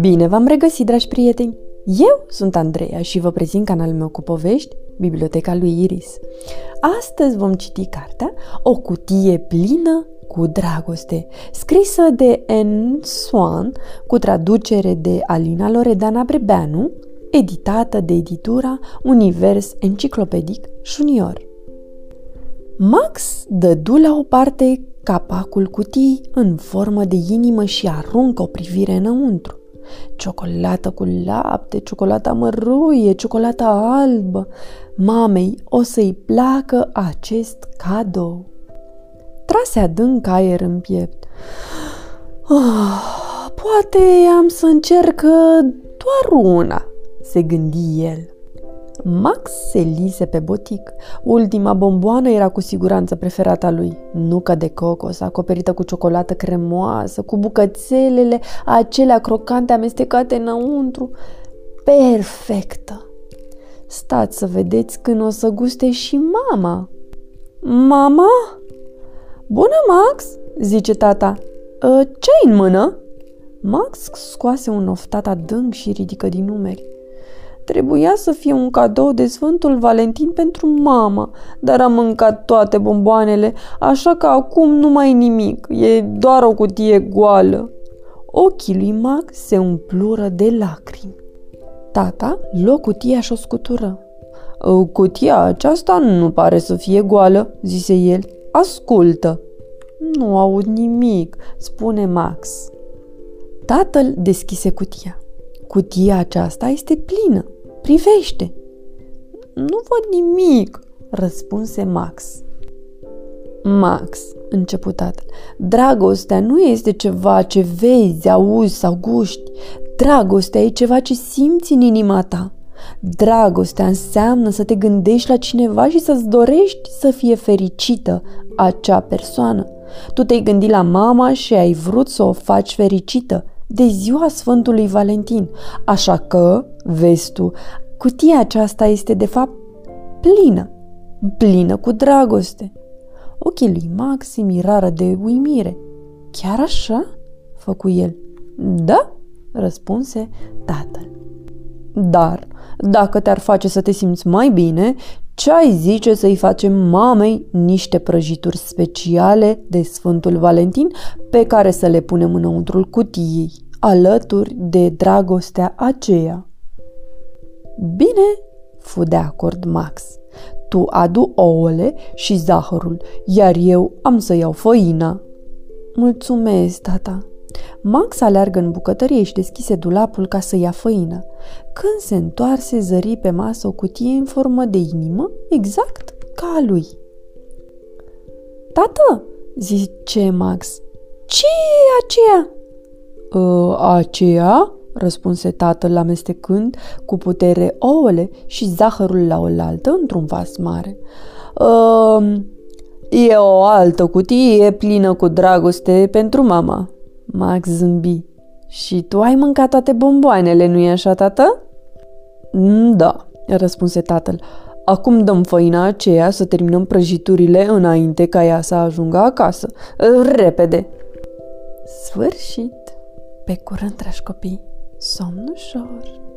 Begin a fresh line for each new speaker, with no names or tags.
Bine v-am regăsit, dragi prieteni! Eu sunt Andreea și vă prezint canalul meu cu povești, Biblioteca lui Iris. Astăzi vom citi cartea O cutie plină cu dragoste, scrisă de N. Swan, cu traducere de Alina Loredana Brebeanu, editată de editura Univers Enciclopedic Junior. Max dădu la o parte capacul cutii în formă de inimă și aruncă o privire înăuntru. Ciocolată cu lapte, ciocolată măruie, ciocolată albă. Mamei o să-i placă acest cadou. Trase adânc aer în piept. Oh, poate am să încerc doar una, se gândi el. Max se lise pe botic. Ultima bomboană era cu siguranță preferata lui. Nuca de cocos, acoperită cu ciocolată cremoasă, cu bucățelele acelea crocante amestecate înăuntru. Perfectă! Stați să vedeți când o să guste și mama. Mama? Bună, Max, zice tata. Ă, ce în mână? Max scoase un oftat adânc și ridică din numeri. Trebuia să fie un cadou de Sfântul Valentin pentru mama, dar am mâncat toate bomboanele, așa că acum nu mai e nimic, e doar o cutie goală. Ochii lui Max se umplură de lacrimi. Tata luă cutia și o scutură. Ă, cutia aceasta nu pare să fie goală, zise el. Ascultă! Nu aud nimic, spune Max. Tatăl deschise cutia. Cutia aceasta este plină. Privește! Nu văd nimic, răspunse Max. Max, început tatăl, dragostea nu este ceva ce vezi, auzi sau guști. Dragostea e ceva ce simți în inima ta. Dragostea înseamnă să te gândești la cineva și să-ți dorești să fie fericită acea persoană. Tu te-ai gândit la mama și ai vrut să o faci fericită de ziua Sfântului Valentin. Așa că, vezi tu, cutia aceasta este de fapt plină, plină cu dragoste. Ochii lui Max se mirară de uimire. Chiar așa? făcu el. Da, răspunse tatăl. Dar, dacă te-ar face să te simți mai bine, ce ai zice să-i facem mamei niște prăjituri speciale de Sfântul Valentin pe care să le punem înăuntrul cutiei, alături de dragostea aceea? Bine, fu de acord Max. Tu adu ouăle și zahărul, iar eu am să iau făina. Mulțumesc, tata. Max aleargă în bucătărie și deschise dulapul ca să ia făină. Când se întoarse, zări pe masă o cutie în formă de inimă, exact ca a lui. Tată, zice Max, ce e aceea? Ă, aceea? răspunse tatăl amestecând cu putere ouăle și zahărul la oaltă într-un vas mare. Ă, e o altă cutie plină cu dragoste pentru mama. Max zâmbi. Și tu ai mâncat toate bomboanele, nu-i așa, tată? Mm, da, răspunse tatăl. Acum dăm făina aceea să terminăm prăjiturile înainte ca ea să ajungă acasă. Repede! Sfârșit! Pe curând, dragi copii! Somn ușor!